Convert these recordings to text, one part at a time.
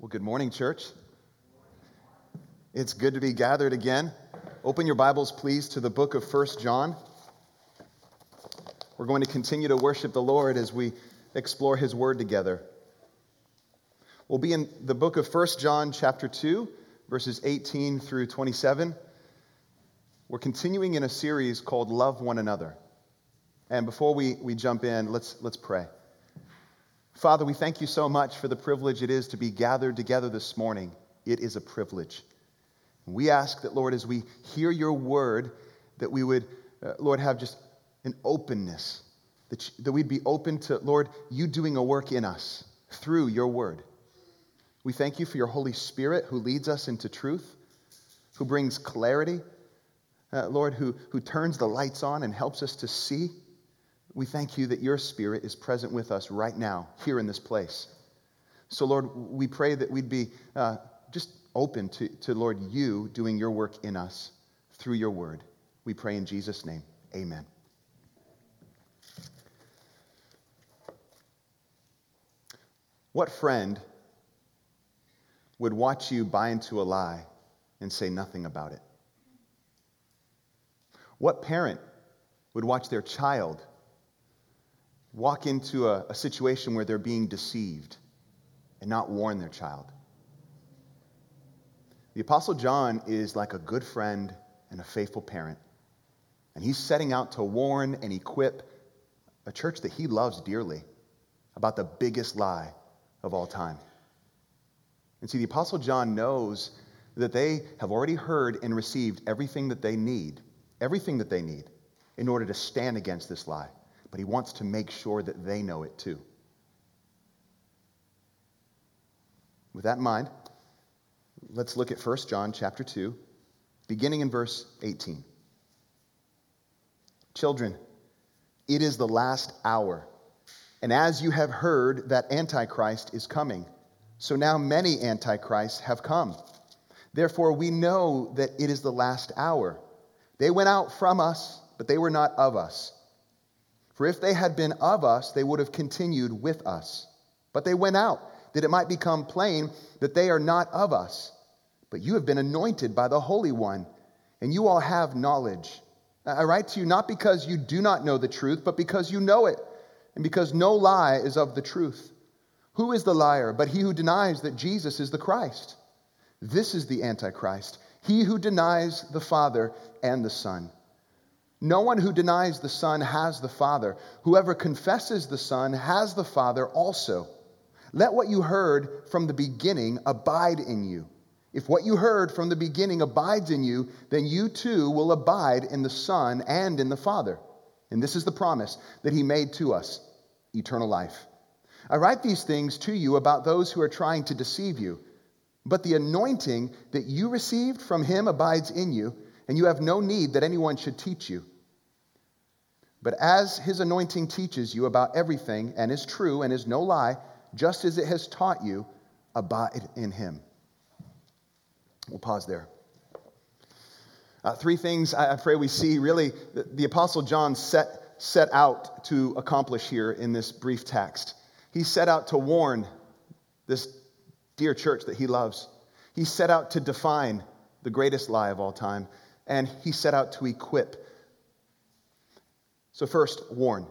Well, good morning, church. It's good to be gathered again. Open your Bibles, please, to the book of First John. We're going to continue to worship the Lord as we explore his word together. We'll be in the book of First John, chapter 2, verses 18 through 27. We're continuing in a series called Love One Another. And before we, we jump in, let's, let's pray. Father, we thank you so much for the privilege it is to be gathered together this morning. It is a privilege. We ask that, Lord, as we hear your word, that we would, uh, Lord, have just an openness, that, you, that we'd be open to, Lord, you doing a work in us through your word. We thank you for your Holy Spirit who leads us into truth, who brings clarity, uh, Lord, who, who turns the lights on and helps us to see. We thank you that your Spirit is present with us right now, here in this place. So, Lord, we pray that we'd be uh, just open to, to, Lord, you doing your work in us through your word. We pray in Jesus' name. Amen. What friend would watch you buy into a lie and say nothing about it? What parent would watch their child walk into a, a situation where they're being deceived and not warn their child. The Apostle John is like a good friend and a faithful parent. And he's setting out to warn and equip a church that he loves dearly about the biggest lie of all time. And see, the Apostle John knows that they have already heard and received everything that they need, everything that they need in order to stand against this lie but he wants to make sure that they know it too. With that in mind, let's look at 1 John chapter 2, beginning in verse 18. Children, it is the last hour. And as you have heard that Antichrist is coming, so now many Antichrists have come. Therefore, we know that it is the last hour. They went out from us, but they were not of us. For if they had been of us, they would have continued with us. But they went out, that it might become plain that they are not of us. But you have been anointed by the Holy One, and you all have knowledge. I write to you not because you do not know the truth, but because you know it, and because no lie is of the truth. Who is the liar but he who denies that Jesus is the Christ? This is the Antichrist, he who denies the Father and the Son. No one who denies the Son has the Father. Whoever confesses the Son has the Father also. Let what you heard from the beginning abide in you. If what you heard from the beginning abides in you, then you too will abide in the Son and in the Father. And this is the promise that He made to us eternal life. I write these things to you about those who are trying to deceive you. But the anointing that you received from Him abides in you and you have no need that anyone should teach you. But as his anointing teaches you about everything and is true and is no lie, just as it has taught you, abide in him. We'll pause there. Uh, three things I pray we see really the, the Apostle John set, set out to accomplish here in this brief text. He set out to warn this dear church that he loves, he set out to define the greatest lie of all time and he set out to equip. So, first, warn.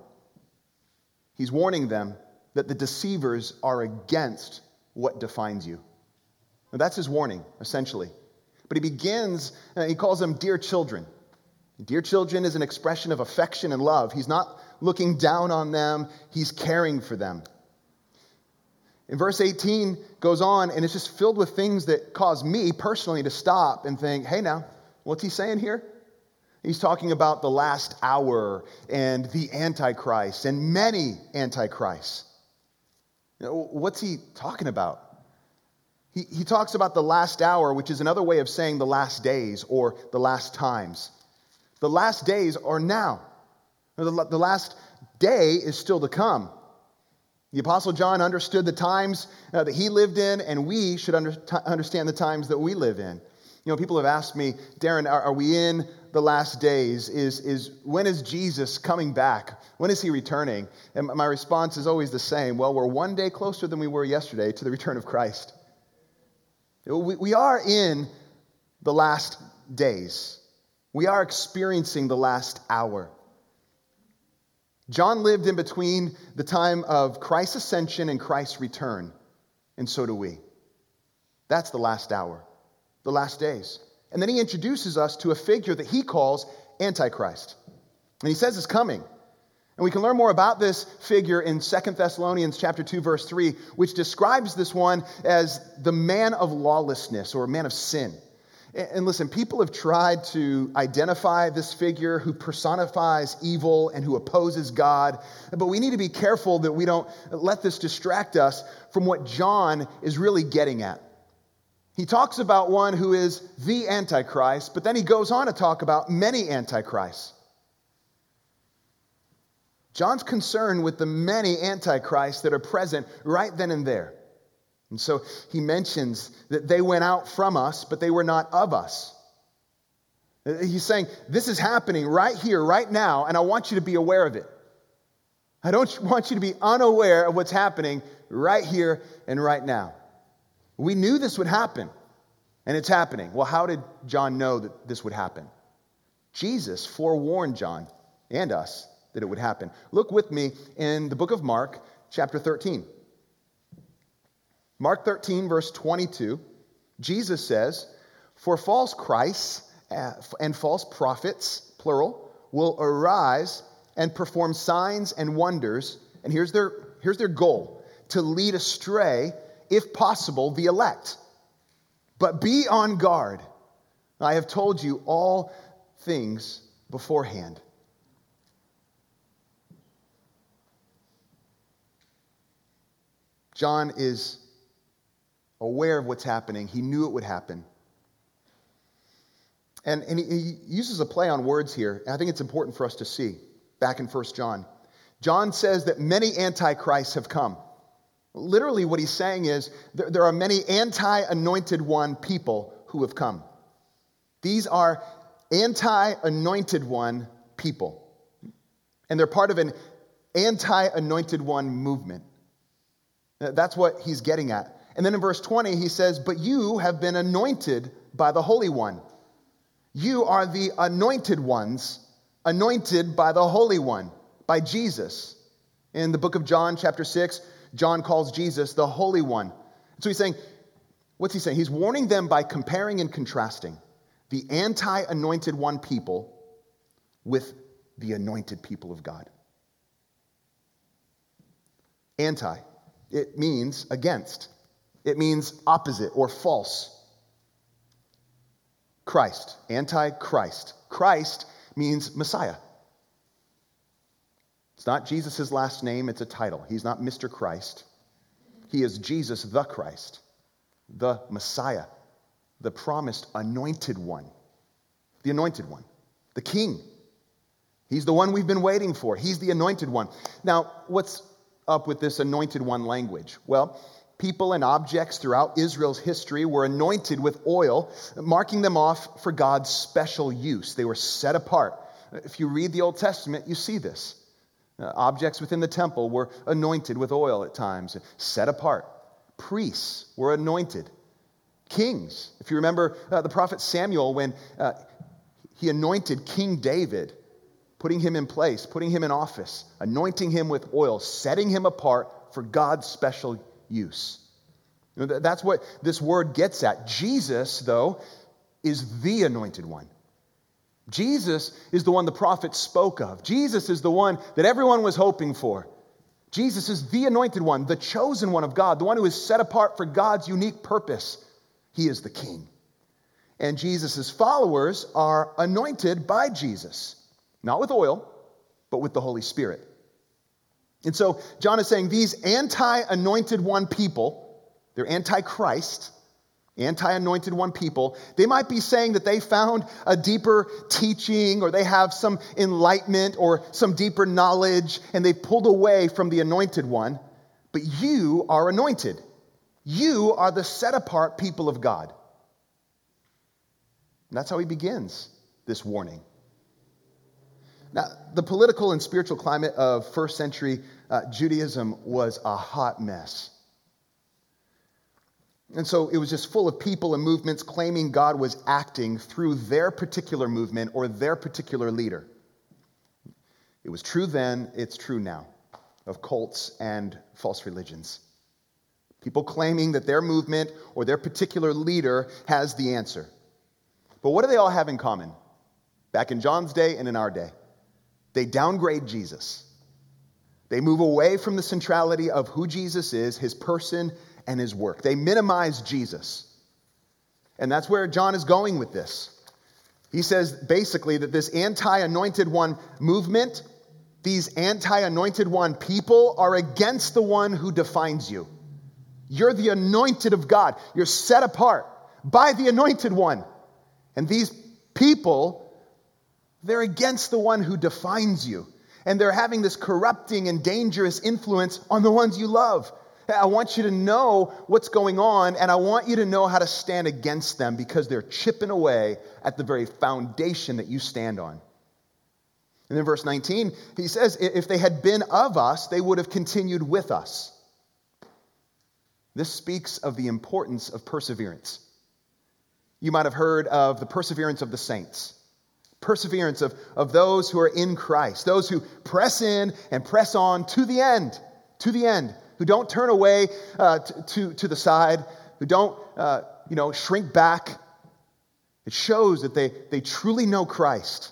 He's warning them that the deceivers are against what defines you. Now, that's his warning, essentially. But he begins, uh, he calls them dear children. Dear children is an expression of affection and love. He's not looking down on them, he's caring for them. In verse 18 goes on, and it's just filled with things that cause me personally to stop and think, hey, now, What's he saying here? He's talking about the last hour and the Antichrist and many Antichrists. You know, what's he talking about? He, he talks about the last hour, which is another way of saying the last days or the last times. The last days are now. The, the last day is still to come. The Apostle John understood the times uh, that he lived in, and we should under, t- understand the times that we live in. You know, people have asked me, Darren, are, are, we in the last days? Is, is when is Jesus coming back? When is he returning? And my response is always the same. Well, we're one day closer than we were yesterday to the return of Christ. We, we are in the last days, we are experiencing the last hour. John lived in between the time of Christ's ascension and Christ's return, and so do we. That's the last hour, the last days. And then he introduces us to a figure that he calls Antichrist. And he says it's coming. And we can learn more about this figure in 2 Thessalonians chapter 2 verse 3, which describes this one as the man of lawlessness or man of sin. And listen, people have tried to identify this figure who personifies evil and who opposes God, but we need to be careful that we don't let this distract us from what John is really getting at. He talks about one who is the Antichrist, but then he goes on to talk about many Antichrists. John's concerned with the many Antichrists that are present right then and there. And so he mentions that they went out from us, but they were not of us. He's saying, This is happening right here, right now, and I want you to be aware of it. I don't want you to be unaware of what's happening right here and right now. We knew this would happen, and it's happening. Well, how did John know that this would happen? Jesus forewarned John and us that it would happen. Look with me in the book of Mark, chapter 13. Mark 13, verse 22, Jesus says, For false Christs uh, and false prophets, plural, will arise and perform signs and wonders. And here's their, here's their goal to lead astray if possible, the elect. But be on guard. I have told you all things beforehand. John is aware of what's happening. He knew it would happen. And, and he, he uses a play on words here. I think it's important for us to see back in 1 John. John says that many antichrists have come. Literally, what he's saying is there, there are many anti anointed one people who have come. These are anti anointed one people. And they're part of an anti anointed one movement. That's what he's getting at. And then in verse 20, he says, But you have been anointed by the Holy One. You are the anointed ones, anointed by the Holy One, by Jesus. In the book of John, chapter 6, John calls Jesus the Holy One. So he's saying, what's he saying? He's warning them by comparing and contrasting the anti anointed one people with the anointed people of God. Anti, it means against, it means opposite or false. Christ, anti Christ. Christ means Messiah. It's not Jesus' last name, it's a title. He's not Mr. Christ. He is Jesus the Christ, the Messiah, the promised anointed one, the anointed one, the King. He's the one we've been waiting for. He's the anointed one. Now, what's up with this anointed one language? Well, people and objects throughout Israel's history were anointed with oil, marking them off for God's special use. They were set apart. If you read the Old Testament, you see this. Uh, objects within the temple were anointed with oil at times, set apart. Priests were anointed. Kings, if you remember uh, the prophet Samuel, when uh, he anointed King David, putting him in place, putting him in office, anointing him with oil, setting him apart for God's special use. That's what this word gets at. Jesus, though, is the anointed one. Jesus is the one the prophets spoke of. Jesus is the one that everyone was hoping for. Jesus is the anointed one, the chosen one of God, the one who is set apart for God's unique purpose. He is the king. And Jesus' followers are anointed by Jesus, not with oil, but with the Holy Spirit. And so John is saying these anti anointed one people, they're anti Christ, anti anointed one people, they might be saying that they found a deeper teaching or they have some enlightenment or some deeper knowledge and they pulled away from the anointed one. But you are anointed. You are the set apart people of God. And that's how he begins this warning. Now, the political and spiritual climate of first century uh, Judaism was a hot mess. And so it was just full of people and movements claiming God was acting through their particular movement or their particular leader. It was true then, it's true now of cults and false religions. People claiming that their movement or their particular leader has the answer. But what do they all have in common? Back in John's day and in our day, they downgrade Jesus. They move away from the centrality of who Jesus is, his person, and his work. They minimize Jesus. And that's where John is going with this. He says basically that this anti anointed one movement, these anti anointed one people, are against the one who defines you. You're the anointed of God, you're set apart by the anointed one. And these people, they're against the one who defines you. And they're having this corrupting and dangerous influence on the ones you love. I want you to know what's going on, and I want you to know how to stand against them because they're chipping away at the very foundation that you stand on. And then verse 19, he says, If they had been of us, they would have continued with us. This speaks of the importance of perseverance. You might have heard of the perseverance of the saints, perseverance of, of those who are in Christ, those who press in and press on to the end, to the end who don't turn away uh, to, to, the side, who don't uh, you know, shrink back. It shows that they, they truly know Christ.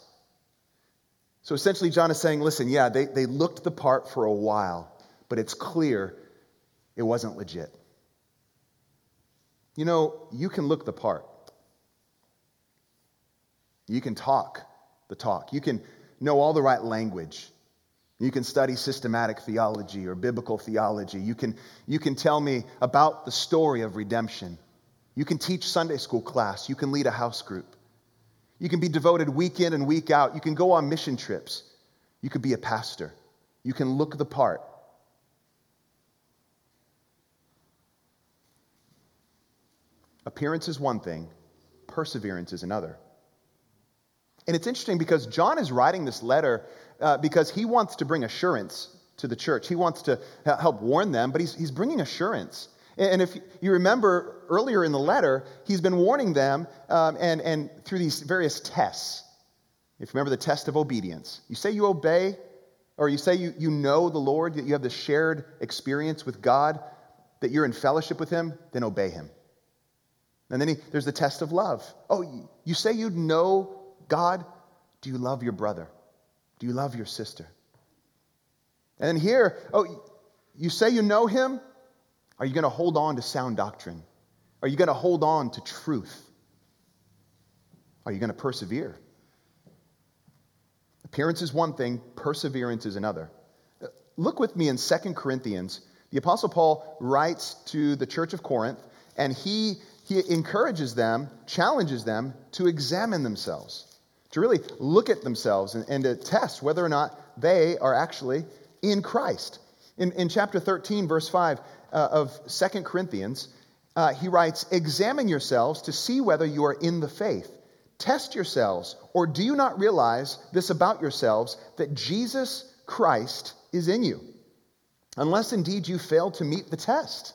So essentially, John is saying, listen, yeah, they, they looked the part for a while, but it's clear it wasn't legit. You know, you can look the part. You can talk the talk. You can know all the right language. You can study systematic theology or biblical theology. You can, you can tell me about the story of redemption. You can teach Sunday school class. You can lead a house group. You can be devoted week in and week out. You can go on mission trips. You could be a pastor. You can look the part. Appearance is one thing, perseverance is another. And it's interesting because John is writing this letter uh, because he wants to bring assurance to the church. He wants to help warn them, but he's, he's bringing assurance. And if you remember earlier in the letter, he's been warning them um, and, and through these various tests. If you remember the test of obedience, you say you obey, or you say you, you know the Lord, that you have this shared experience with God, that you're in fellowship with Him, then obey Him. And then he, there's the test of love. Oh, you say you know God, do you love your brother? Do you love your sister? And then here, oh, you say you know him? Are you going to hold on to sound doctrine? Are you going to hold on to truth? Are you going to persevere? Appearance is one thing, perseverance is another. Uh, look with me in 2 Corinthians. The Apostle Paul writes to the church of Corinth, and he, he encourages them, challenges them to examine themselves to really look at themselves and, and to test whether or not they are actually in Christ. In, in chapter 13, verse 5 uh, of 2 Corinthians, uh, he writes, Examine yourselves to see whether you are in the faith. Test yourselves, or do you not realize this about yourselves, that Jesus Christ is in you? Unless indeed you fail to meet the test.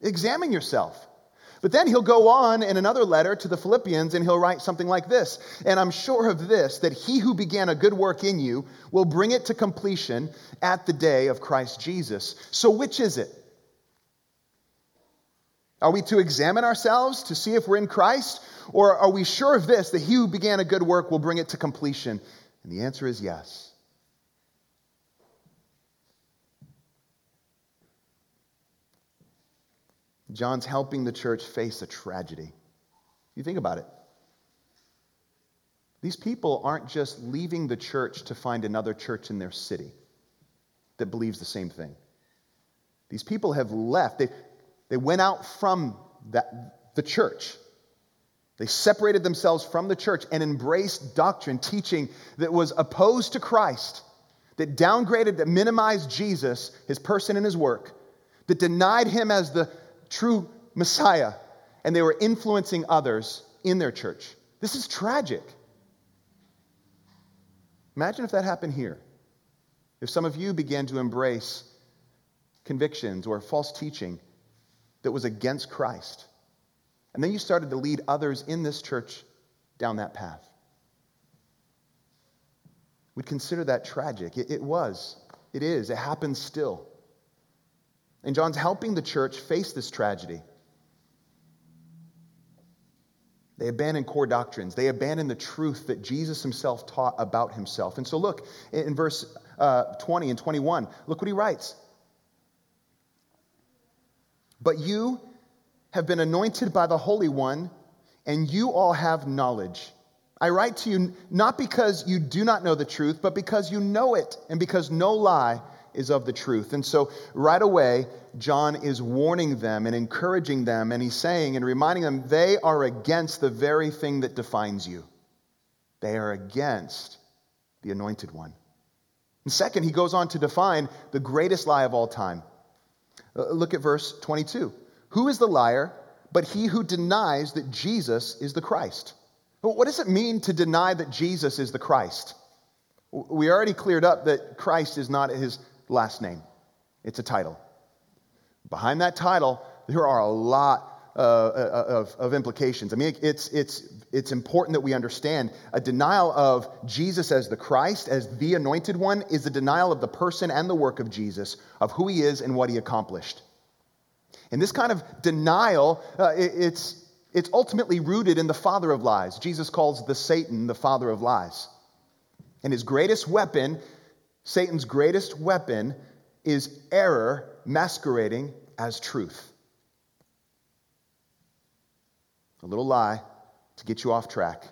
Examine yourself. But then he'll go on in another letter to the Philippians and he'll write something like this And I'm sure of this, that he who began a good work in you will bring it to completion at the day of Christ Jesus. So, which is it? Are we to examine ourselves to see if we're in Christ? Or are we sure of this, that he who began a good work will bring it to completion? And the answer is yes. John's helping the church face a tragedy. You think about it. These people aren't just leaving the church to find another church in their city that believes the same thing. These people have left. They, they went out from that, the church. They separated themselves from the church and embraced doctrine, teaching that was opposed to Christ, that downgraded, that minimized Jesus, his person and his work, that denied him as the true Messiah, and they were influencing others in their church. This is tragic. Imagine if that happened here. If some of you began to embrace convictions or false teaching that was against Christ. And then you started to lead others in this church down that path. We'd consider that tragic. It, it was. It is. It happens still. And John's helping the church face this tragedy. They abandon core doctrines. They abandon the truth that Jesus himself taught about himself. And so, look in verse uh, 20 and 21, look what he writes. But you have been anointed by the Holy One, and you all have knowledge. I write to you not because you do not know the truth, but because you know it, and because no lie is of the truth. And so, right away, John is warning them and encouraging them, and he's saying and reminding them they are against the very thing that defines you. They are against the anointed one. And second, he goes on to define the greatest lie of all time. Uh, look at verse 22. Who is the liar but he who denies that Jesus is the Christ? What does it mean to deny that Jesus is the Christ? We already cleared up that Christ is not his last name, it's a title. Behind that title, there are a lot uh, uh, of, of implications. I mean, it's, it's, it's important that we understand a denial of Jesus as the Christ, as the anointed one, is a denial of the person and the work of Jesus, of who he is and what he accomplished. And this kind of denial, uh, it, it's, it's ultimately rooted in the father of lies. Jesus calls the Satan the father of lies. And his greatest weapon, Satan's greatest weapon, is error masquerading as truth. A little lie to get you off track.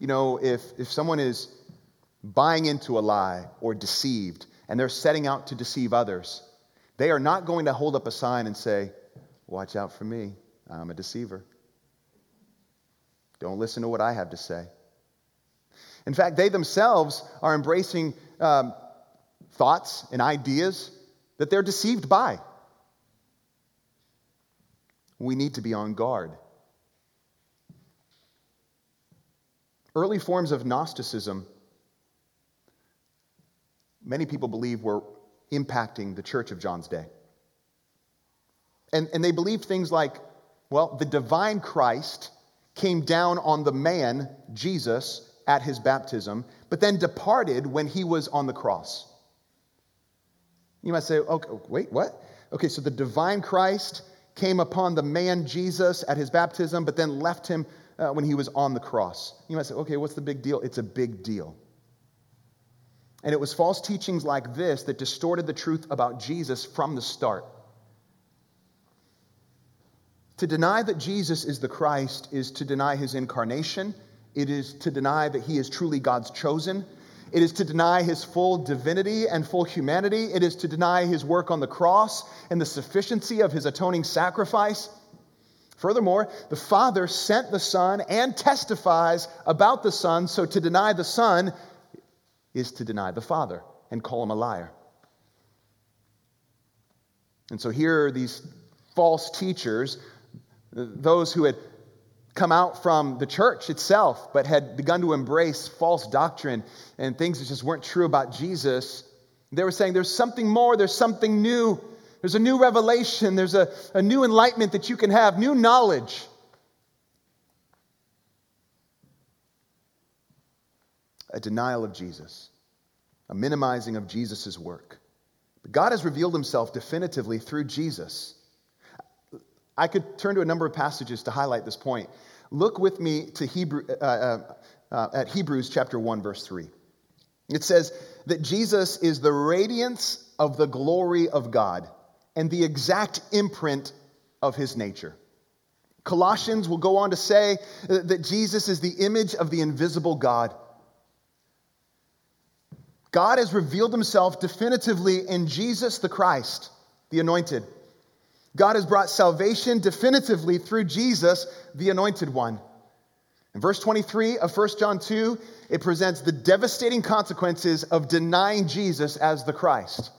You know, if, if someone is buying into a lie or deceived and they're setting out to deceive others, they are not going to hold up a sign and say, Watch out for me. I'm a deceiver. Don't listen to what I have to say. In fact, they themselves are embracing um, thoughts and ideas that they're deceived by. We need to be on guard. Early forms of Gnosticism, many people believe, were impacting the church of John's day. And, and they believed things like, well, the divine Christ came down on the man, Jesus, at his baptism, but then departed when he was on the cross. You might say, okay, wait, what? Okay, so the divine Christ came upon the man Jesus at his baptism, but then left him uh, when he was on the cross. You might say, okay, what's the big deal? It's a big deal. And it was false teachings like this that distorted the truth about Jesus from the start. To deny that Jesus is the Christ is to deny his incarnation. It is to deny that he is truly God's chosen. It is to deny his full divinity and full humanity. It is to deny his work on the cross and the sufficiency of his atoning sacrifice. Furthermore, the Father sent the Son and testifies about the Son, so to deny the Son is to deny the Father and call him a liar. And so here are these false teachers, those who had come out from the church itself, but had begun to embrace false doctrine and things that just weren't true about Jesus. They were saying, There's something more, there's something new, there's a new revelation, there's a, a new enlightenment that you can have, new knowledge. a denial of Jesus, a minimizing of Jesus' work. But God has revealed himself definitively through Jesus. I could turn to a number of passages to highlight this point. Look with me to Hebrew, uh, uh, uh, at Hebrews chapter 1, verse 3. It says that Jesus is the radiance of the glory of God and the exact imprint of his nature. Colossians will go on to say that Jesus is the image of the invisible God. God has revealed himself definitively in Jesus the Christ, the anointed. God has brought salvation definitively through Jesus, the anointed one. In verse 23 of 1 John 2, it presents the devastating consequences of denying Jesus as the Christ.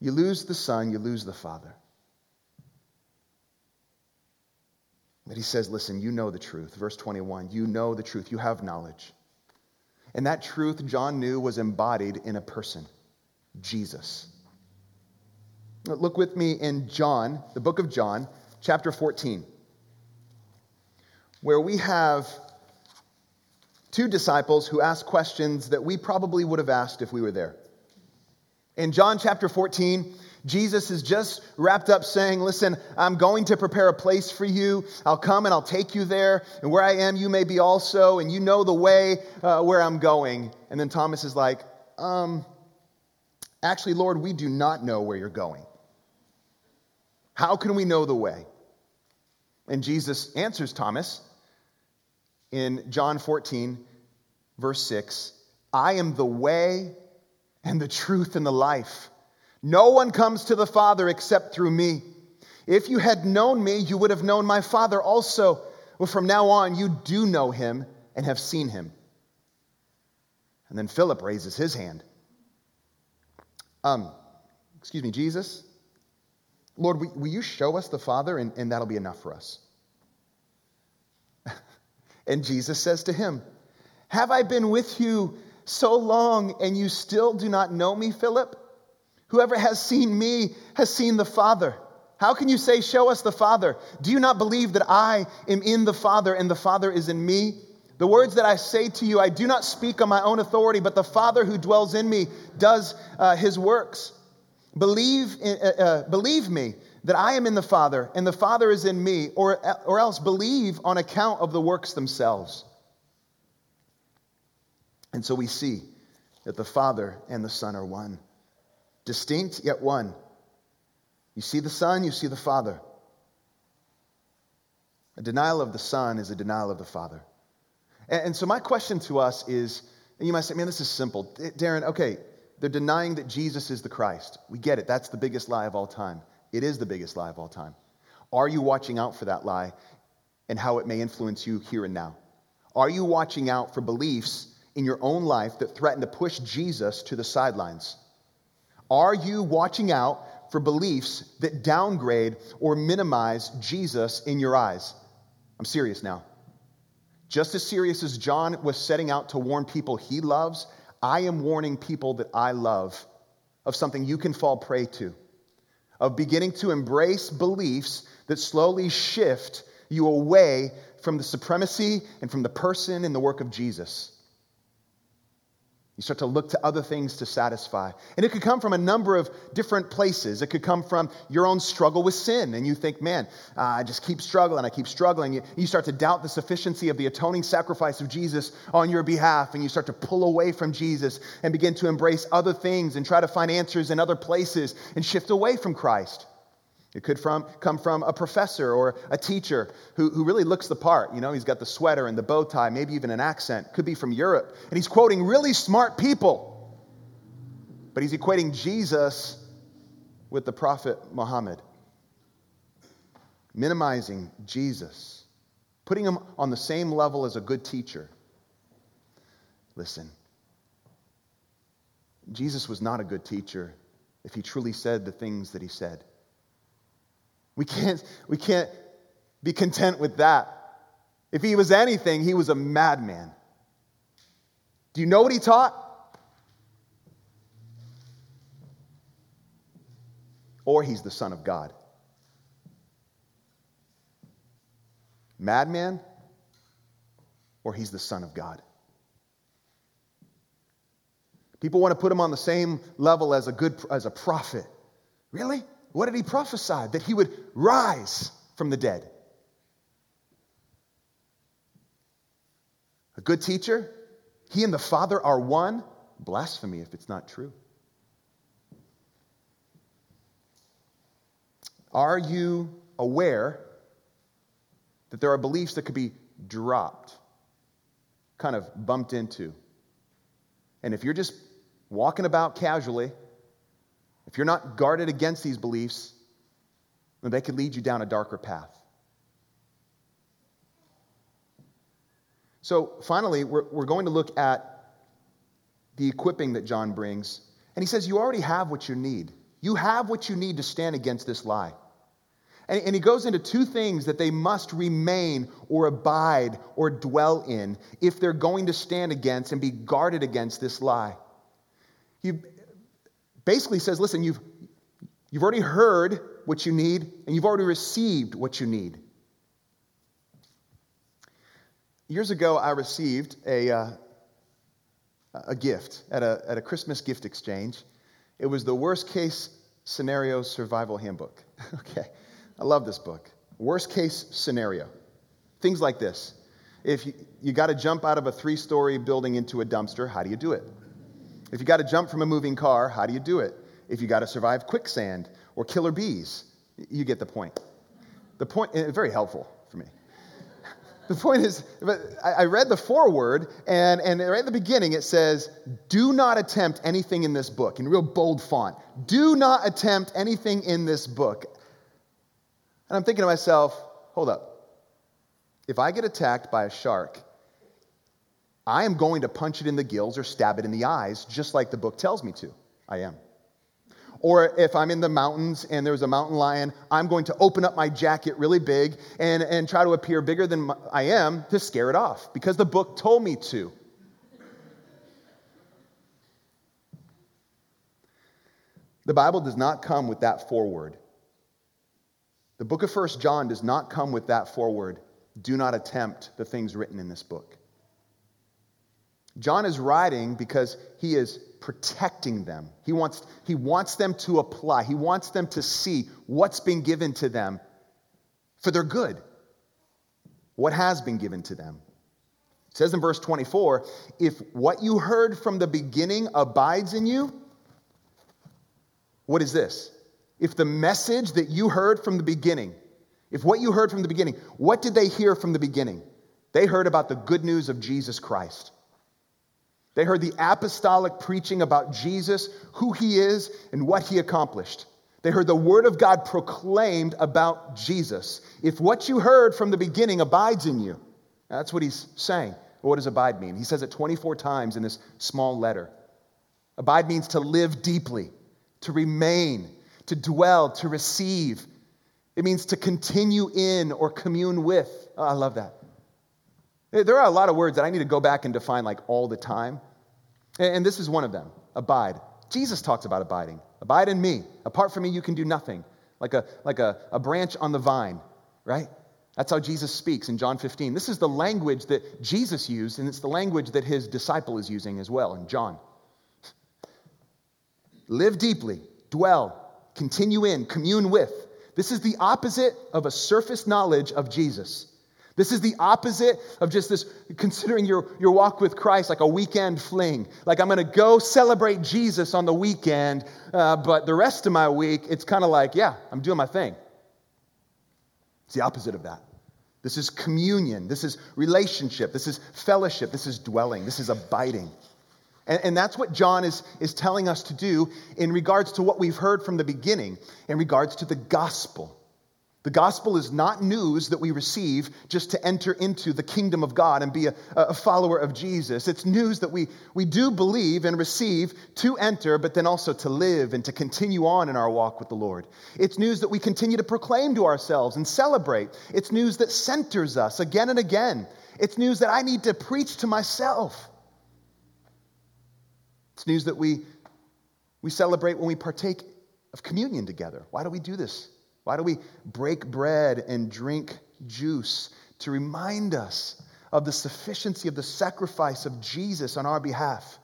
You lose the Son, you lose the Father. But he says, Listen, you know the truth. Verse 21 You know the truth, you have knowledge. And that truth, John knew, was embodied in a person Jesus. Look with me in John, the book of John, chapter 14, where we have two disciples who ask questions that we probably would have asked if we were there. In John chapter 14, Jesus is just wrapped up saying, Listen, I'm going to prepare a place for you. I'll come and I'll take you there. And where I am, you may be also. And you know the way uh, where I'm going. And then Thomas is like, um, Actually, Lord, we do not know where you're going. How can we know the way? And Jesus answers Thomas in John 14, verse 6 I am the way and the truth and the life. No one comes to the Father except through me. If you had known me, you would have known my Father also. Well, from now on, you do know him and have seen him. And then Philip raises his hand. Um, excuse me, Jesus? Lord, will, you show us the Father, and, and that'll be enough for us? and Jesus says to him, Have I been with you so long, and you still do not know me, Philip? Whoever has seen me has seen the Father. How can you say, Show us the Father? Do you not believe that I am in the Father and the Father is in me? The words that I say to you, I do not speak on my own authority, but the Father who dwells in me does uh, his works. Believe, in, uh, uh, believe me that I am in the Father and the Father is in me, or, or else believe on account of the works themselves. And so we see that the Father and the Son are one, distinct yet one. You see the Son, you see the Father. A denial of the Son is a denial of the Father. And, and so, my question to us is and you might say, man, this is simple. Darren, okay, they're denying that Jesus is the Christ. We get it. That's the biggest lie of all time. It is the biggest lie of all time. Are you watching out for that lie and how it may influence you here and now? Are you watching out for beliefs in your own life that threaten to push Jesus to the sidelines? Are you watching out for beliefs that downgrade or minimize Jesus in your eyes? I'm serious now. Just as serious as John was setting out to warn people he loves, I am warning people that I love of something you can fall prey to, of beginning to embrace beliefs that slowly shift you away from the supremacy and from the person and the work of Jesus. You start to look to other things to satisfy. And it could come from a number of different places. It could come from your own struggle with sin, and you think, man, uh, I just keep struggling, I keep struggling. You, you start to doubt the sufficiency of the atoning sacrifice of Jesus on your behalf, and you start to pull away from Jesus and begin to embrace other things and try to find answers in other places and shift away from Christ. It could from, come from a professor or a teacher who, who really looks the part. You know, he's got the sweater and the bow tie, maybe even an accent. Could be from Europe. And he's quoting really smart people. But he's equating Jesus with the prophet Muhammad, minimizing Jesus, putting him on the same level as a good teacher. Listen, Jesus was not a good teacher if he truly said the things that he said. We can't, we can't be content with that. If he was anything, he was a madman. Do you know what he taught? Or he's the Son of God. Madman, or he's the Son of God. People want to put him on the same level as a good as a prophet. Really? What did he prophesy? That he would rise from the dead. A good teacher, he and the Father are one. Blasphemy if it's not true. Are you aware that there are beliefs that could be dropped, kind of bumped into? And if you're just walking about casually, if you're not guarded against these beliefs, then they could lead you down a darker path. So, finally, we're, we're going to look at the equipping that John brings. And he says, You already have what you need. You have what you need to stand against this lie. And, and he goes into two things that they must remain or abide or dwell in if they're going to stand against and be guarded against this lie. He, basically says, listen, you've, You've already heard what you need, and you've already received what you need. Years ago, I received a, uh, a gift at a, at a Christmas gift exchange. It was the worst case scenario survival handbook. okay, I love this book. Worst case scenario. Things like this. If you, you got to jump out of a three story building into a dumpster, how do you do it? If you got to jump from a moving car, how do you do it? If you got to survive quicksand or killer bees, you get the point. The point, eh, very helpful for me. The point is, I read the foreword, and, and right at the beginning it says, Do not attempt anything in this book, in real bold font. Do not attempt anything in this book. And I'm thinking to myself, hold up. If I get attacked by a shark, I am going to punch it in the gills or stab it in the eyes, just like the book tells me to. I am. Or if I'm in the mountains and there's a mountain lion, I'm going to open up my jacket really big and, and try to appear bigger than I am to scare it off because the book told me to. The Bible does not come with that foreword. The book of First John does not come with that foreword. Do not attempt the things written in this book. John is writing because he is protecting them. He wants, he wants them to apply, he wants them to see what's been given to them for their good, what has been given to them. It says in verse 24 if what you heard from the beginning abides in you, what is this? If the message that you heard from the beginning, if what you heard from the beginning, what did they hear from the beginning? They heard about the good news of Jesus Christ. They heard the apostolic preaching about Jesus, who he is, and what he accomplished. They heard the word of God proclaimed about Jesus. If what you heard from the beginning abides in you, that's what he's saying. What does abide mean? He says it 24 times in this small letter. Abide means to live deeply, to remain, to dwell, to receive. It means to continue in or commune with. Oh, I love that. There are a lot of words that I need to go back and define like all the time. And this is one of them abide. Jesus talks about abiding. Abide in me. Apart from me, you can do nothing. Like a, like a, a branch on the vine, right? That's how Jesus speaks in John 15. This is the language that Jesus used, and it's the language that his disciple is using as well in John. Live deeply, dwell, continue in, commune with. This is the opposite of a surface knowledge of Jesus. This is the opposite of just this considering your, your walk with Christ like a weekend fling. Like, I'm going to go celebrate Jesus on the weekend, uh, but the rest of my week, it's kind of like, yeah, I'm doing my thing. It's the opposite of that. This is communion. This is relationship. This is fellowship. This is dwelling. This is abiding. And, and, that's what John is, is telling us to do in regards to what we've heard from the beginning, in regards to the gospel. The gospel is not news that we receive just to enter into the kingdom of God and be a, a, follower of Jesus. It's news that we, we do believe and receive to enter, but then also to live and to continue on in our walk with the Lord. It's news that we continue to proclaim to ourselves and celebrate. It's news that centers us again and again. It's news that I need to preach to myself. It's news that we, we celebrate when we partake of communion together. Why do we do this? Why do we break bread and drink juice? To remind us of the sufficiency of the sacrifice of Jesus on our behalf.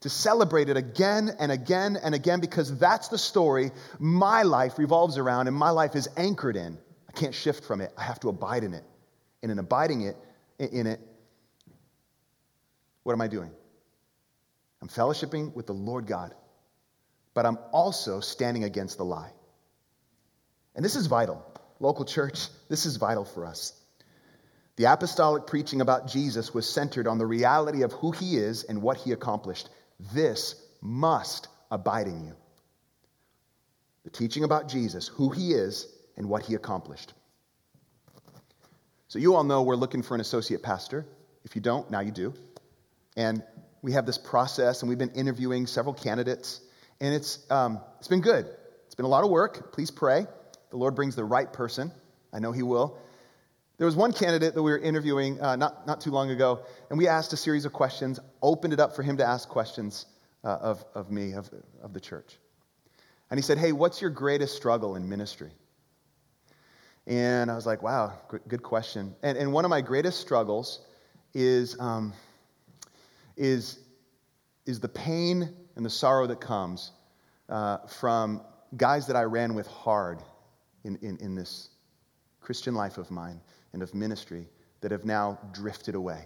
To celebrate it again and again and again because that's the story my life revolves around and my life is anchored in. I can't shift from it. I have to abide in it. And in abiding it in it, what am I doing? I'm fellowshipping with the Lord God, but I'm also standing against the lie. And this is vital. Local church, this is vital for us. The apostolic preaching about Jesus was centered on the reality of who he is and what he accomplished. This must abide in you. The teaching about Jesus, who he is, and what he accomplished. So, you all know we're looking for an associate pastor. If you don't, now you do. And we have this process, and we've been interviewing several candidates, and it's, um, it's been good. It's been a lot of work. Please pray the Lord brings the right person. I know He will. There was one candidate that we were interviewing uh, not, not too long ago, and we asked a series of questions, opened it up for him to ask questions uh, of, of me, of, of the church. And he said, Hey, what's your greatest struggle in ministry? And I was like, Wow, good question. And, and one of my greatest struggles is, um, is, is the pain and the sorrow that comes uh, from guys that I ran with hard in, in, in this Christian life of mine and of ministry that have now drifted away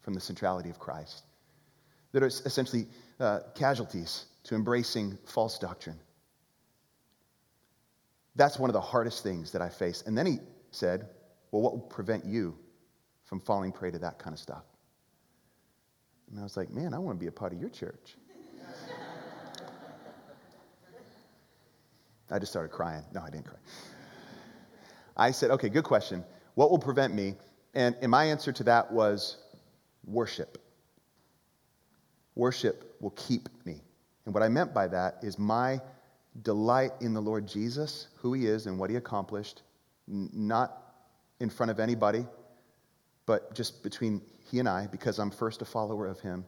from the centrality of Christ, that are essentially uh, casualties to embracing false doctrine. That's one of the hardest things that I face. And then he said, Well, what will prevent you from falling prey to that kind of stuff? And I was like, Man, I want to be a part of your church. I just started crying. No, I didn't cry. I said, Okay, good question. What will prevent me? And, and my answer to that was worship. Worship will keep me. And what I meant by that is my delight in the Lord Jesus, who he is and what he accomplished, n- not in front of anybody, but just between he and I, because I'm first a follower of him,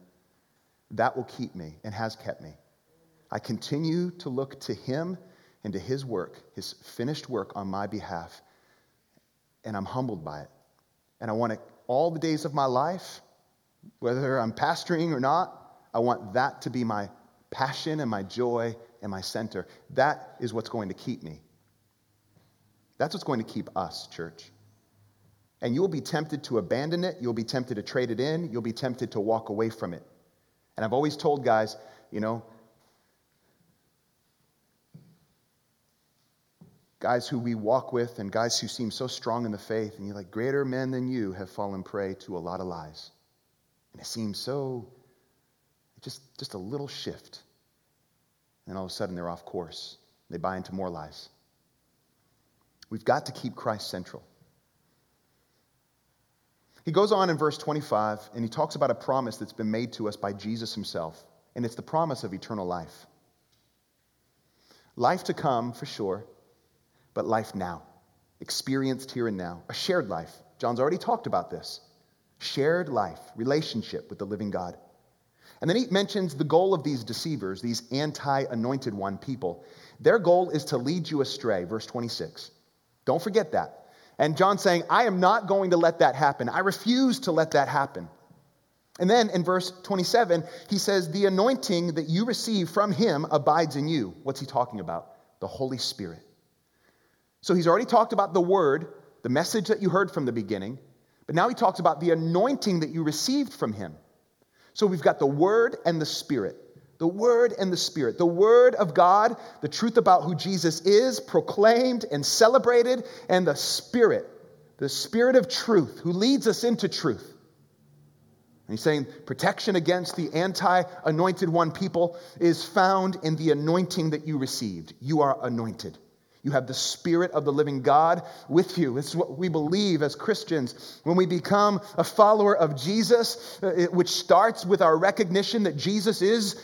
that will keep me and has kept me. I continue to look to him and to his work, his finished work on my behalf, and I'm humbled by it. And I want it all the days of my life, whether I'm pastoring or not, I want that to be my passion and my joy and my center. That is what's going to keep me. That's what's going to keep us, church. And you will be tempted to abandon it. You'll be tempted to trade it in. You'll be tempted to walk away from it. And I've always told guys, you know, guys who we walk with and guys who seem so strong in the faith, and you're like, greater men than you have fallen prey to a lot of lies. And it seems so, just, just a little shift. And all of a sudden they're off course. They buy into more lies. We've got to keep Christ central. He goes on in verse 25 and he talks about a promise that's been made to us by Jesus himself, and it's the promise of eternal life. Life to come, for sure, but life now, experienced here and now, a shared life. John's already talked about this shared life, relationship with the living God. And then he mentions the goal of these deceivers, these anti anointed one people. Their goal is to lead you astray, verse 26. Don't forget that. And John's saying, I am not going to let that happen. I refuse to let that happen. And then in verse 27, he says, The anointing that you receive from him abides in you. What's he talking about? The Holy Spirit. So he's already talked about the word, the message that you heard from the beginning, but now he talks about the anointing that you received from him. So we've got the word and the spirit. The word and the spirit. The word of God, the truth about who Jesus is, proclaimed and celebrated, and the spirit, the spirit of truth, who leads us into truth. And he's saying protection against the anti anointed one people is found in the anointing that you received. You are anointed. You have the Spirit of the living God with you. It's what we believe as Christians. When we become a follower of Jesus, uh, which starts with our recognition that Jesus is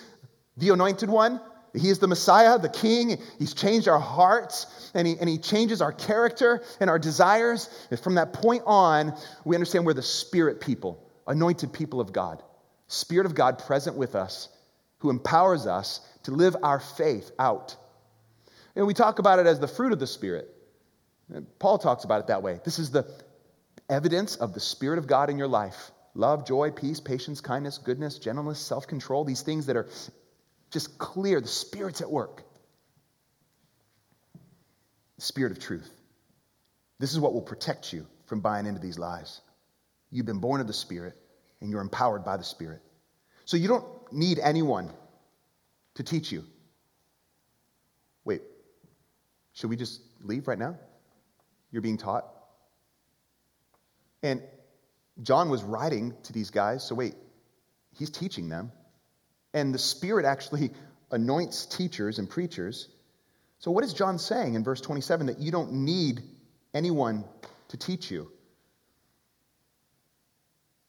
the anointed one, he is the Messiah, the King. He's changed our hearts and he, and he changes our character and our desires. And from that point on, we understand we're the Spirit people, anointed people of God. Spirit of God present with us, who empowers us to live our faith out and we talk about it as the fruit of the Spirit. Paul talks about it that way. This is the evidence of the Spirit of God in your life love, joy, peace, patience, kindness, goodness, gentleness, self control, these things that are just clear. The Spirit's at work. The Spirit of truth. This is what will protect you from buying into these lies. You've been born of the Spirit, and you're empowered by the Spirit. So you don't need anyone to teach you. Should we just leave right now? You're being taught. And John was writing to these guys, so wait, he's teaching them. And the Spirit actually anoints teachers and preachers. So, what is John saying in verse 27? That you don't need anyone to teach you.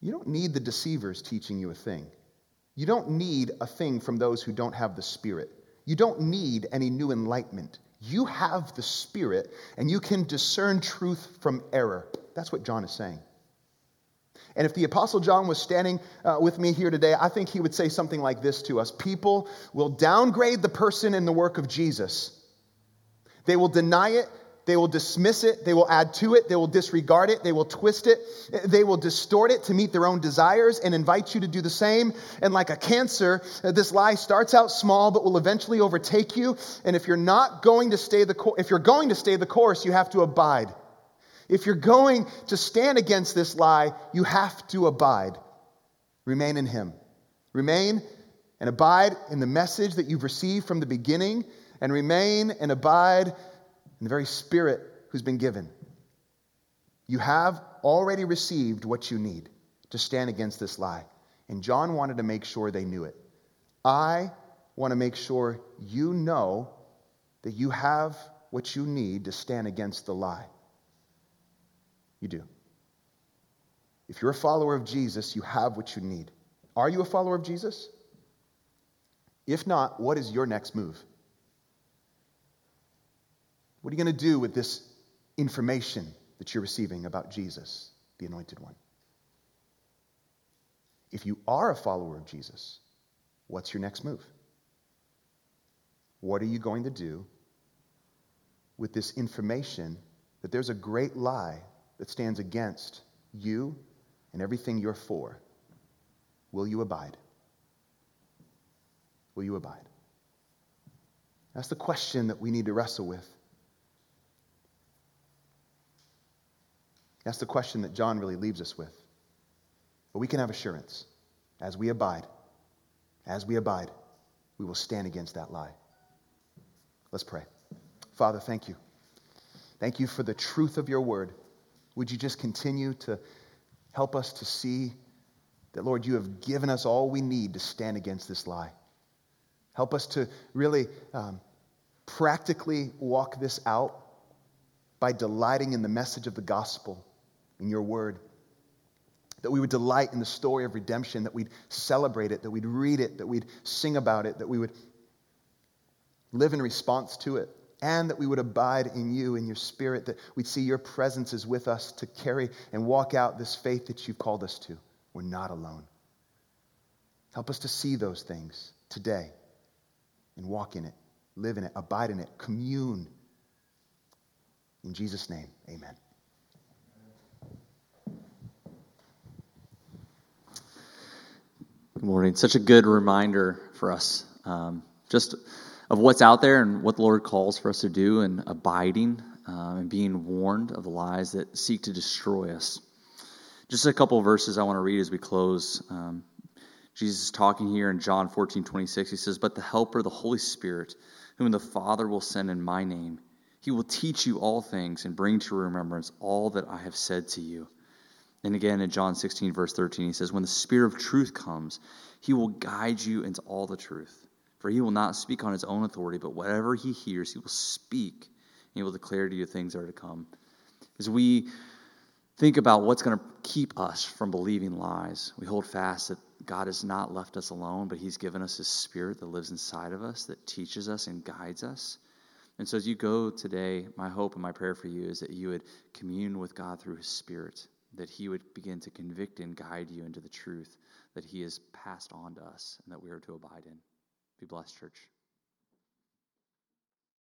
You don't need the deceivers teaching you a thing. You don't need a thing from those who don't have the Spirit. You don't need any new enlightenment. You have the Spirit and you can discern truth from error. That's what John is saying. And if the Apostle John was standing uh, with me here today, I think he would say something like this to us People will downgrade the person and the work of Jesus. They will deny it, they will dismiss it, they will add to it, they will disregard it, they will twist it, they will distort it to meet their own desires and invite you to do the same. And like a cancer, this lie starts out small but will eventually overtake you. And if you're not going to stay the co- if you're going to stay the course, you have to abide. If you're going to stand against this lie, you have to abide. Remain in him. Remain and abide in the message that you've received from the beginning and remain and abide in the very Spirit who's been given. You have already received what you need to stand against this lie. And John wanted to make sure they knew it. I want to make sure you know that you have what you need to stand against the lie. You do. If you're a follower of Jesus, you have what you need. Are you a follower of Jesus? If not, what is your next move? What are you going to do with this information that you're receiving about Jesus, the Anointed One? If you are a follower of Jesus, what's your next move? What are you going to do with this information that there's a great lie that stands against you and everything you're for? Will you abide? Will you abide? That's the question that we need to wrestle with. That's the question that John really leaves us with. But we can have assurance as we abide, as we abide, we will stand against that lie. Let's pray. Father, thank you. Thank you for the truth of your word. Would you just continue to help us to see that, Lord, you have given us all we need to stand against this lie? Help us to really um, practically walk this out by delighting in the message of the gospel in your word. That we would delight in the story of redemption, that we'd celebrate it, that we'd read it, that we'd sing about it, that we would live in response to it, and that we would abide in you, in your spirit, that we'd see your presence is with us to carry and walk out this faith that you've called us to. We're not alone. Help us to see those things today and walk in it, live in it, abide in it, commune. In Jesus' name, amen. Good morning. Such a good reminder for us, um, just of what's out there and what the Lord calls for us to do, and abiding um, and being warned of the lies that seek to destroy us. Just a couple verses I want to read as we close. Um, Jesus is talking here in John 14, 26. He says, But the Helper, the Holy Spirit, whom the Father will send in my name, he will teach you all things and bring to remembrance all that I have said to you. And again in John 16, verse 13, he says, When the Spirit of truth comes, he will guide you into all the truth. For he will not speak on his own authority, but whatever he hears, he will speak, and he will declare to you things that are to come. As we think about what's going to keep us from believing lies, we hold fast that God has not left us alone, but he's given us his Spirit that lives inside of us, that teaches us and guides us. And so as you go today, my hope and my prayer for you is that you would commune with God through his Spirit that He would begin to convict and guide you into the truth that He has passed on to us and that we are to abide in. Be blessed, church.